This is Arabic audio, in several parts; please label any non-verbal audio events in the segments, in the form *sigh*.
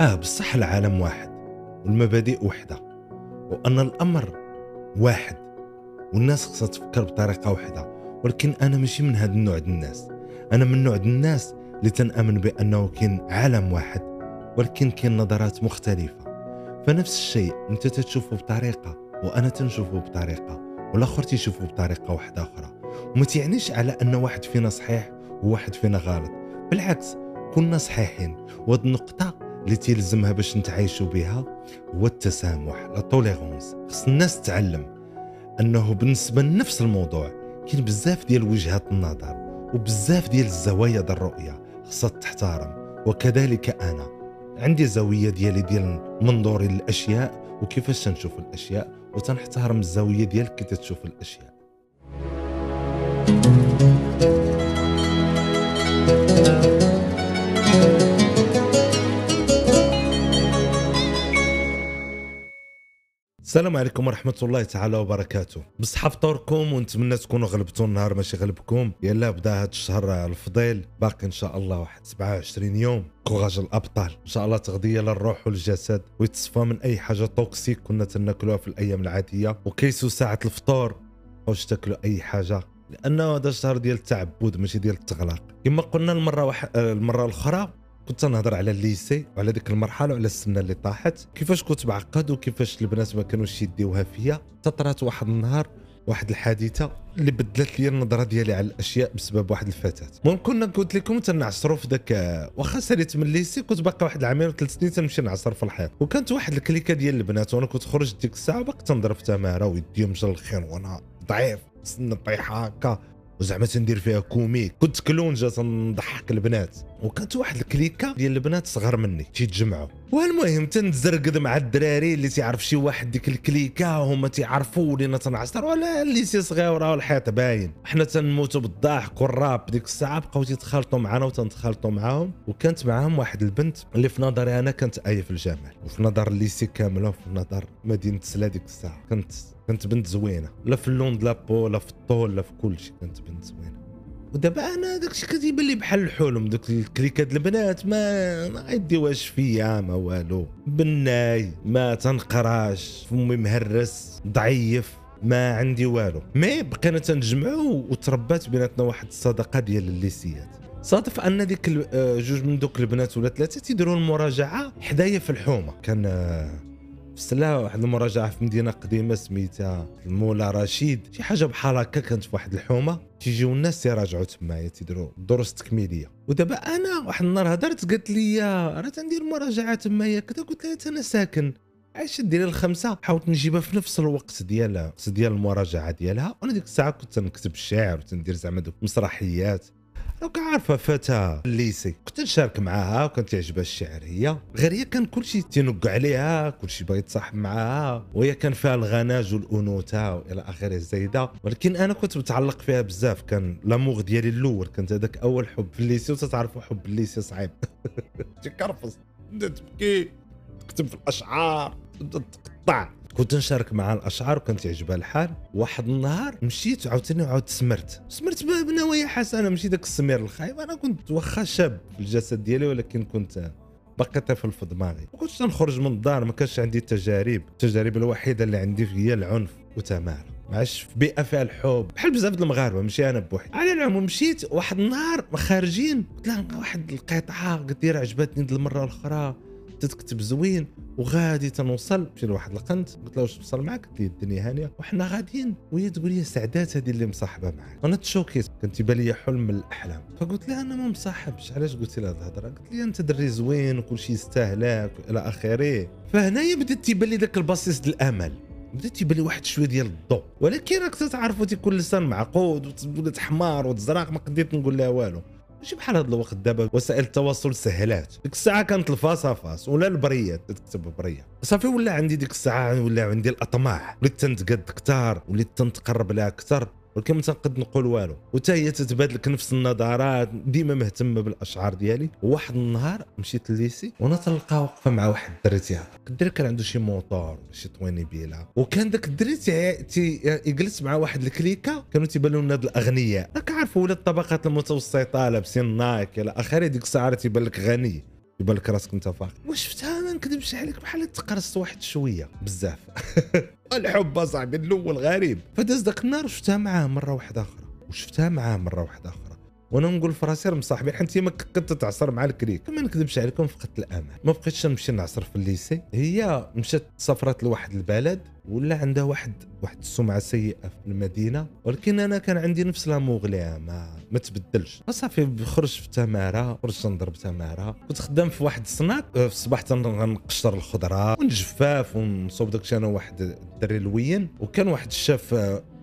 آه بصح العالم واحد والمبادئ وحدة وأن الأمر واحد والناس خصها تفكر بطريقة واحدة ولكن أنا ماشي من هذا النوع ديال الناس. أنا من نوع الناس اللي تنأمن بأنه كاين عالم واحد ولكن كاين نظرات مختلفة. فنفس الشيء أنت تشوفه بطريقة وأنا تنشوفه بطريقة والآخر تيشوفه بطريقة واحدة أخرى. وما تعنيش على أن واحد فينا صحيح وواحد فينا غلط بالعكس كلنا صحيحين. وهاد النقطة اللي تيلزمها باش نتعايشوا بها هو التسامح لا توليرونس خص الناس تعلم أنه بالنسبة لنفس الموضوع كاين بزاف ديال وجهات النظر وبزاف ديال الزوايا ديال الرؤية خصها تحترم. وكذلك أنا عندي زاوية ديالي ديال منظوري للأشياء وكيفاش تنشوف الأشياء وتنحترم الزاوية ديالك كي تشوف الأشياء. السلام عليكم ورحمة الله تعالى وبركاته. بصحة فطوركم ونتمنى تكونوا غلبتوا النهار ماشي غلبكم. يلا بدا هذا الشهر الفضيل. باقي إن شاء الله واحد 27 يوم. courage الأبطال. إن شاء الله تغذية للروح والجسد ويتصفى من أي حاجة toxique كنا تناكلوها في الأيام العادية. وكيسوا ساعة الفطور واش تاكلوا أي حاجة. لأنه هذا الشهر ديال التعبد ماشي ديال التغلاق. كما قلنا المرة واحد المرة الأخرى كنت نهضر على ال lycée وعلى ديك المرحلة وعلى السنة اللي طاحت. كيفاش كنت معقد وكيفاش البنات ما كانوش يديوها فيا؟ تطرات واحد النهار واحد الحادثة اللي بدلت لي النظرة ديالي على الأشياء بسبب واحد الفتاة. المهم كنا قلت لكم تنعصروا في ذاك واخا ساليت من الليسي كنت باقي واحد العامين وثلاث سنين تنمشي نعصر في الحيط. وكانت واحد الكليكة ديال البنات وأنا كنت خرجت ديك الساعة باقي تنضرب تمارة ويديهم مجلخين وأنا ضعيف سن طيحه هكا. وزعما تندير فيها كوميك. كنت كلونجه تنضحك البنات. وكانت واحد الكليكة ديال البنات صغار مني تيتجمعوا والمهم تنزرقد مع الدراري اللي تيعرف شي واحد ديك الكليكة هما تيعرفوا ولينا تنعصر ولا اللي سي صغيرة والحيط باين. حنا تنموتوا بالضحك والراب ديك الساعة بقاو تيتخالطوا معنا وتنتخالطوا معاهم وكانت معاهم واحد البنت اللي في نظري أنا كانت إيه في الجمال وفي نظر ال lycée كاملة وفي نظر مدينة سلا ديك الساعة. كانت كانت بنت زوينة. لا في اللون لا بو لا في الطول لا في كل شيء. كانت بنت زوينة. ودابا أنا داكشي كتيبان لي بحال الحلم دوك الكليكات البنات ما ما غيديوهاش فيا ما والو. بناي ما تنقراش فمي مهرس ضعيف ما عندي والو. mais بقينا تنجمعوا وتربات بيناتنا واحد الصداقه ديال الليسيات. صادف أن ديك جوج من دوك البنات ولا ثلاثة تيديروا المراجعة حدايا في الحومة. كان سلا واحد المراجعة في مدينة قديمة سميتها المولى رشيد. شي حاجة بحال هكا كانت في واحد الحومة. تيجيو الناس تيراجعوا تمايا تيديروا دروس تكميلية. ودابا أنا واحد النهار هضرت قالت لي راه تندير مراجعة تمايا كذا؟ قلت لها أنا ساكن. عايش ديري الخمسة. حاولت نجيبها في نفس الوقت ديال ديال المراجعة ديالها. وأنا ديك الساعة كنت نكتب الشعر وتندير زعما دوك مسرحيات. راك عارفة فتاه ال lycée كنت نشارك معاها وكانت تعجبها الشعر هي غير هي كان كلشي تينق عليها كلشي باغي يتصاحب معاها وهي كان فيها الغناج والأنوثة وإلى آخره الزايدة. ولكن أنا كنت متعلق فيها بزاف كان l'amour ديالي الأول كانت هذاك أول حب في ال lycée وتتعرفوا حب ال lycée صعيب. *laughs* تكرفص بدات تبكي تكتب في الأشعار تبدا تقطع. كنت نشارك معها الأشعار وكانت تعجبها الحال. واحد النهار مشيت عاوتاني وعاود سمرت. سمرت بنوايا حسنة ماشي داك السمير الخايب. أنا كنت واخا شاب في الجسد ديالي ولكن كنت باقي طفل في دماغي. ما كنتش نخرج من الدار ما كانش عندي تجارب التجارب الوحيدة اللي عندي هي العنف وتمارا عايش في بيئة فيها الحب. بحال بزاف د المغاربة ماشي أنا بوحدي. على العموم مشيت واحد النهار خارجين. قلت لها واحد القطعة لي عجبتني المرة الأخرى. تتكتب زوين وغادي تنوصل مشي لواحد القنت. قلت له واش توصل معاك؟ قلت لي الدنيا هانية. وحنا غاديين. وهي تقول لي سعدات هذه اللي مصاحبة معاك. أنا تشوكيت. كان تيبان لي حلم من الأحلام. فقلت لها أنا ما مصاحبش. علاش قلت لي هذه الهضرة؟ قلت لي أنت دري زوين وكل شيء يستاهلك والى آخره. فهنايا بدات تيبان لي ذاك البصيص الأمل. بدات تيبان لي واحد شوية ديال الضوء. ولكن راك تعرفوا تيكون لسان معقود وتولد حمار وتزرق. ما قديت نقول لها والو. ماشي بحال هذا الوقت دابا وسائل التواصل سهلات. ديك الساعة كانت ال face à face ولا البرية تكتب برية. صافي ولا عندي ديك الساعة ولا عندي الأطماع. وليت تنتقد كثار وليت تنتقرب لها أكثر ولكن ما تنقد نقول والو. وتا هي تتبادل لك نفس النظرات ديما مهتمة بالأشعار ديالي. وواحد النهار مشيت لل lycée وأنا تلقى واقفة مع واحد الدري تاعها الدري كان عنده شي موطور شي طويني بيلا وكان داك الدري يجلس مع واحد الكليكة. كانوا تيبانوا لنا الأغنياء. راك عارف ولاد الطبقات المتوسطة لابسين Nike إلى آخره ديك الساعة تيبان لك غني. يبان لك راسك أنت فاقد. وشفتها نكذبش عليك بحال تقرصت واحد شوية بزاف. *laughs* الحب اصاحبي الأول غريب. فداز داك النهار شفتها معاه مرة واحدة أخرى وشفتها معاه مرة واحدة أخرى. وأنا نقول في راسي مصاحبي حيت ما كنت تعصر مع الكريك. ما نكذبش عليكم فقدت الامان ما بقيتش نمشي نعصر في ال lycée. هي مشات سافرت لواحد البلد ولا عندها واحد واحد السمعة سيئة في المدينة. ولكن أنا كان عندي نفس l'amour ليها ما ما تبدلش. صافي خرجت في تمارة خرجت نضرب تمارة. كنت خدام في واحد الصناك في الصباح تنقشر الخضرة ونجفف ونصوب داكشي أنا واحد الدري الوين. وكان واحد الشاف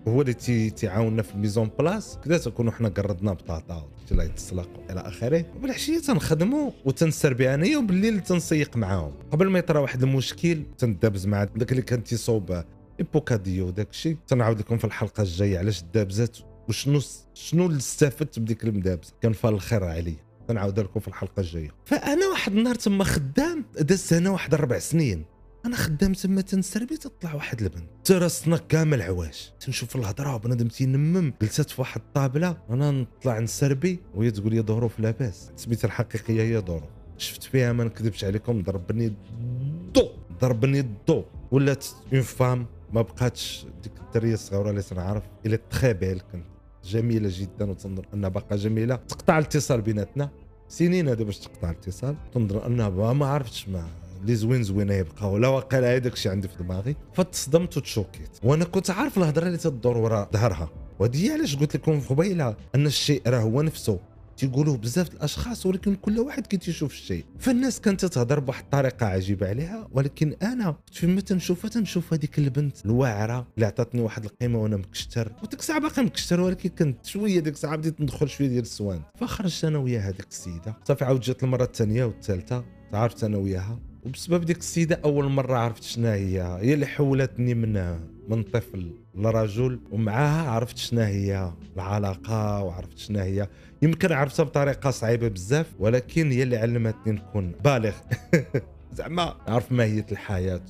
هو اللي تي تيعاوننا في ال mise en place. كذا تكونوا حنا قردنا بطاطا لا يتسلق إلى آخره. وبالعشيه تنخدموا وتنسربي انايا وبالليل تنسيق معاهم. قبل ما يطرى واحد المشكل تندابز مع داك اللي كان تيصوب les bocadillos داك الشيء تنعاود لكم في الحلقة الجاية علاش دابزات وشنو شنو اللي استفدت بديك المدابزة. كان فال الخير عليا تنعاود لكم في الحلقة الجاية. فأنا واحد النهار تما خدام دازت أنا واحد أربع سنين. أنا خدام تما تنسربي تطلع واحد البنت. ترسنا كامل عواش. تنشوف الهضره وبنادم تينمم. جلست في واحد الطابلة. أنا نطلع نسربي وهي تقول لي ظروف لاباس. سميتها الحقيقية هي ظروف شفت فيها ما نكذبش عليكم. ضربني الضو. ضربني الضو. ولات une femme ما بقاتش ديك الدريه الصغيرة اللي تنعرف. elle est très belle كنت جميلة جدا. وتنظر أنها باقا جميلة. تقطع الاتصال بيناتنا. سنين هذا باش تقطع الاتصال. تنظر أنها ما عرفتش ما لي زوين زوينه يبقاو لا واقيلا هذاك الشيء عندي في دماغي. فتصدمت وتشوكيت. وأنا كنت عارف الهضره اللي تدور وراء ظهرها. وهذه علاش قلت لكم قبيلة أن الشيء راه هو نفسه. تيقولوا بزاف الأشخاص ولكن كل واحد كي تيشوف الشيء. فالناس كانت تهضر بواحد الطريقة عجيبة عليها ولكن أنا فيما تنشوفها تنشوف هذيك البنت الواعرة اللي عطاتني واحد القيمة وأنا مكشتر. وديك الساعة باقي مكشتر ولكن كنت شوية ديك الساعة بديت ندخل شوية ديال السوان. فخرجت أنا ويا هذيك السيدة. صافي عاود جات المرة الثانية والثالثة. تعرفت أنا وياها. وبسبب ديك السيدة أول مرة عرفت شنا هي. هي اللي حولتني من من طفل لرجل ومعاها عرفت شنا هي العلاقة وعرفت شنا هي. يمكن عرفتها بطريقة صعيبة بزاف ولكن هي اللي علمتني نكون بالغ. *laughs* زعما عرف ماهيه الحياة.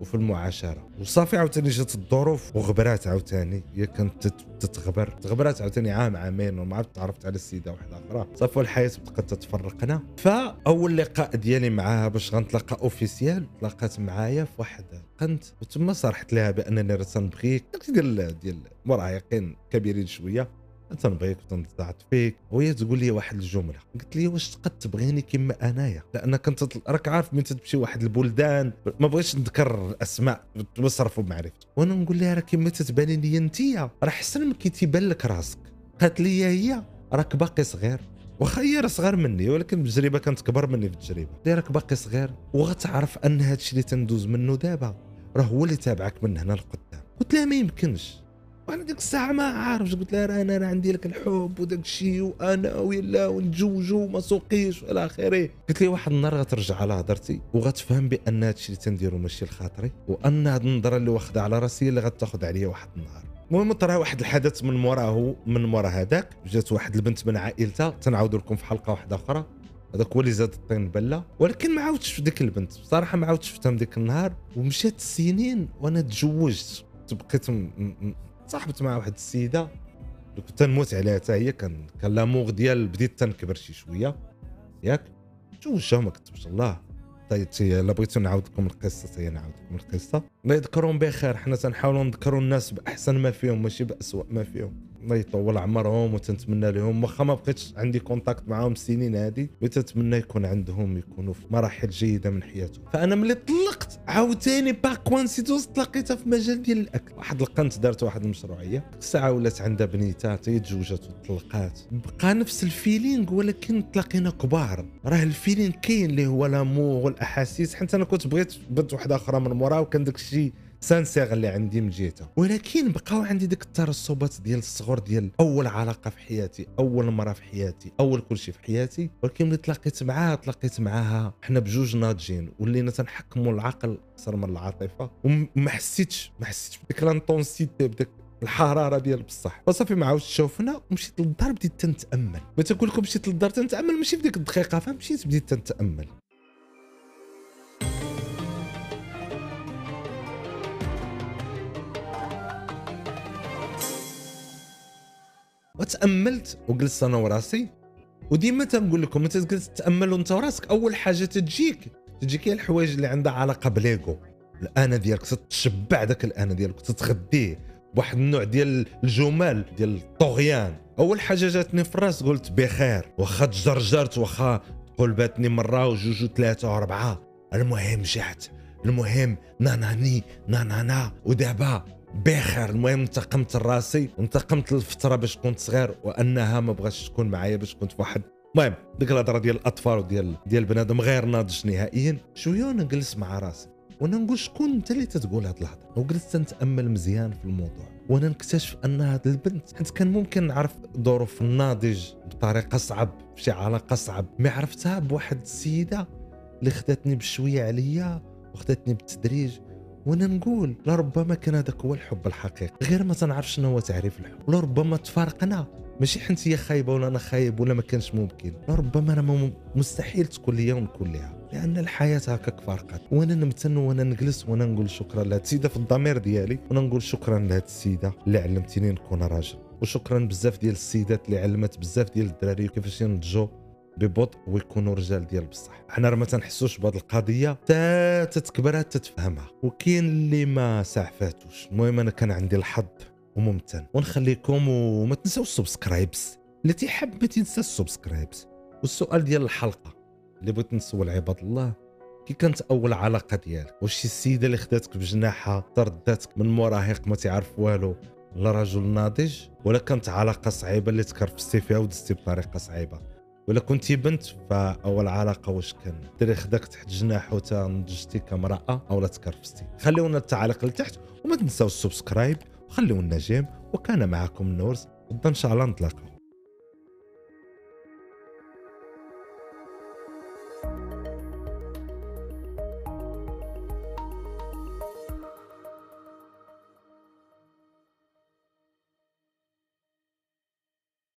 وفي المعاشرة. وصافي عاوتاني جات الظروف وغبرات عاوتاني. هي كانت تتغبر. تغبرات عاوتاني عام عامين وما عرفت تعرفت على السيدة واحدة أخرى. صافي الحياة بقات تتفرقنا. فأول لقاء ديالي معاها باش غنتلاقى اوفيسيال تلاقات معايا في واحد قنت. وتما صرحت لها بأنني راه تنبغيك ديال ديال مراهقين كبيرين شوية. تنبغيك وتنتعط فيك. وهي تقول لي واحد الجملة. قلت لي واش تقد تبغيني كما أنايا؟ لأن كنت راك عارف من تمشي واحد البلدان. ما بغيتش نذكر أسماء بصرفوا بمعرفتي وأنا نقول لها راه كما تتباني لي انت راه حسن ما كيتيبان لك راسك. قالت لي هي راك باقي صغير. واخا هي صغير مني ولكن بالتجربة كانت كبر مني في التجربة. لي راك باقي صغير وغتعرف أن هذا الشيء اللي تندوز منه دابا راه هو اللي تابعك من هنا لقدام. قلت لها ما يمكنش. وأنا ديك الساعة ما عارف قلت لها أنا راه عندي لك الحب وداك الشيء وأنا ويلا ونتزوجوا وما سوقيش وإلى آخره. قلت لي واحد النهار غترجع على هضرتي وغتفهم بأن هذا الشيء اللي تنديرو ماشي لخاطري وأن هاد النظرة اللي واخده على راسي اللي غتاخذ عليا واحد النهار. المهم طرا واحد الحدث من موراه من مورا هذاك. جات واحد البنت من عائلتها تنعاود لكم في حلقة واحدة أخرى. هذاك هو اللي زاد الطين بلة. ولكن ما عاودتش في ديك البنت. بصراحة ما عاودتش شفتها من ديك النهار. ومشات السنين وأنا تزوجت. بقيت تصاحبت مع واحد السيده كنت نموت عليها حتى هي كان كان l'amour ديال بديت تنكبر شي شوية. ياك؟ تزوجها ما كتبش الله. طيب الا بغيتو نعاود لكم القصة هي نعاود لكم القصة. الله يذكرهم بخير حنا تنحاولوا نذكروا الناس بأحسن ما فيهم ماشي باسوء ما فيهم. الله يطول عمرهم وتنتمنى لهم. واخا ما بقيتش عندي contact معاهم السنين هذه وتتمنى يكون عندهم يكونوا في مراحل جيدة من حياتهم. فأنا ملي طلقت عاوتاني par coïncidence تلاقيتها في مجال ديال الأكل. واحد القنت دارت واحد المشروعية. الساعة ولات عندها بنيتها هي تزوجت وطلقات. بقى نفس ال feeling ولكن تلاقينا كبار. راه ال feeling كاين اللي هو l'amour والاحاسيس حتى أنا كنت بغيت بنت واحدة أخرى من مورا وكان داك الشيء سانسيغ اللي عندي من جهته ولكن بقاو عندي ديك الترسبات ديال الصغر ديال أول علاقة في حياتي أول مرة في حياتي أول كل شيء في حياتي. ولكن ملي تلاقيت معاها تلاقيت معاها حنا بجوج ناضجين ولينا تنحكموا العقل أكثر من العاطفة. وما حسيتش ما حسيتش بديك لانتونسيتي بديك الحرارة ديال بصح. وصافي ما عاودش شوفنا ومشيت للدار بديت تنتأمل. ما تقول لكم مشيت للدار تنتأمل؟ ماشي في ديك الدقيقة فمشيت بديت تنتأمل. وتأملت وجلست أنا وراسي. وديما تنقول لكم انت تجلس تاملوا أنت وراسك؟ أول حاجة تجيك تجيك هي الحوايج اللي عندها علاقة بليغو الانا ديالك تتشبع داك الانا ديالك تتغديه بواحد النوع ديال الجمال ديال الطغيان. أول حاجة جاتني في الراس قلت بخير. واخا تجرجرت واخا تقول باتني مرة وجوج وثلاثة وأربعة. المهم جات. المهم ناناني نانانا. ودابا بخير. المهم انتقمت لراسي وانتقمت للفترة باش كنت صغير وأنها ما بغاش تكون معايا باش كنت واحد المهم ديك الهضرة ديال الأطفال وديال ديال بنادم غير ناضج نهائيا شوية وأنا نجلس مع راسي. وأنا نقول شكون أنت اللي تتقول هاد الهضرة؟ وجلست نتأمل مزيان في الموضوع. وأنا نكتشف أن هاد البنت حيت كان ممكن نعرف ظروف الناضج بطريقة صعب شي علاقة صعب. ما عرفتها بواحد السيدة اللي خداتني بشوية عليا وخداتني بالتدريج. وأنا نقول لربما كان هذاك هو الحب الحقيقي غير ما تنعرف شنو هو تعريف الحب. لربما تفارقنا. ماشي حنت هي خايبة ولا أنا خايب ولا ما كانش ممكن. لربما أنا مستحيل تكون ليا ونكون ليها. لأن الحياة هكاك فارقت وأنا نمتن وأنا نجلس وأنا نقول شكرا لهاد السيدة في الضمير ديالي وأنا نقول شكرا لهاد السيدة اللي علمتيني نكون راجل. وشكرا بزاف ديال السيدات اللي علمت بزاف ديال الدراري كيفاش ينضجوا. ببطء ويكونوا رجال ديال بصح. حنا راه ما تنحسوش بهذه القضية حتى تتكبر تتفهمها. وكاين اللي ما سعفاتوش المهم أنا كان عندي الحظ وممتن. ونخليكم وما تنساو ال subscribes اللي تيحب ما تنسى ال subscribes والسؤال ديال الحلقة اللي بغيت نسول عباد الله كي كانت أول علاقة ديالك؟ واش شي السيده اللي خداتك بجناحها ترداتك من مراهق ما تعرف والو لرجل ناضج؟ ولا كانت علاقة صعيبة اللي تكرفستي فيها ودزتي بطريقة صعيبة؟ ولا كنتي بنت فأول علاقة واش كان؟ دري خداك تحت جناحو تا نضجتي كامرأة أو لا تكرفستي. خليونا التعاليق لتحت وما تنساو ال subscribe وخليونا j'aime وكان معكم نورز غدا إن شاء الله نتلاقاو.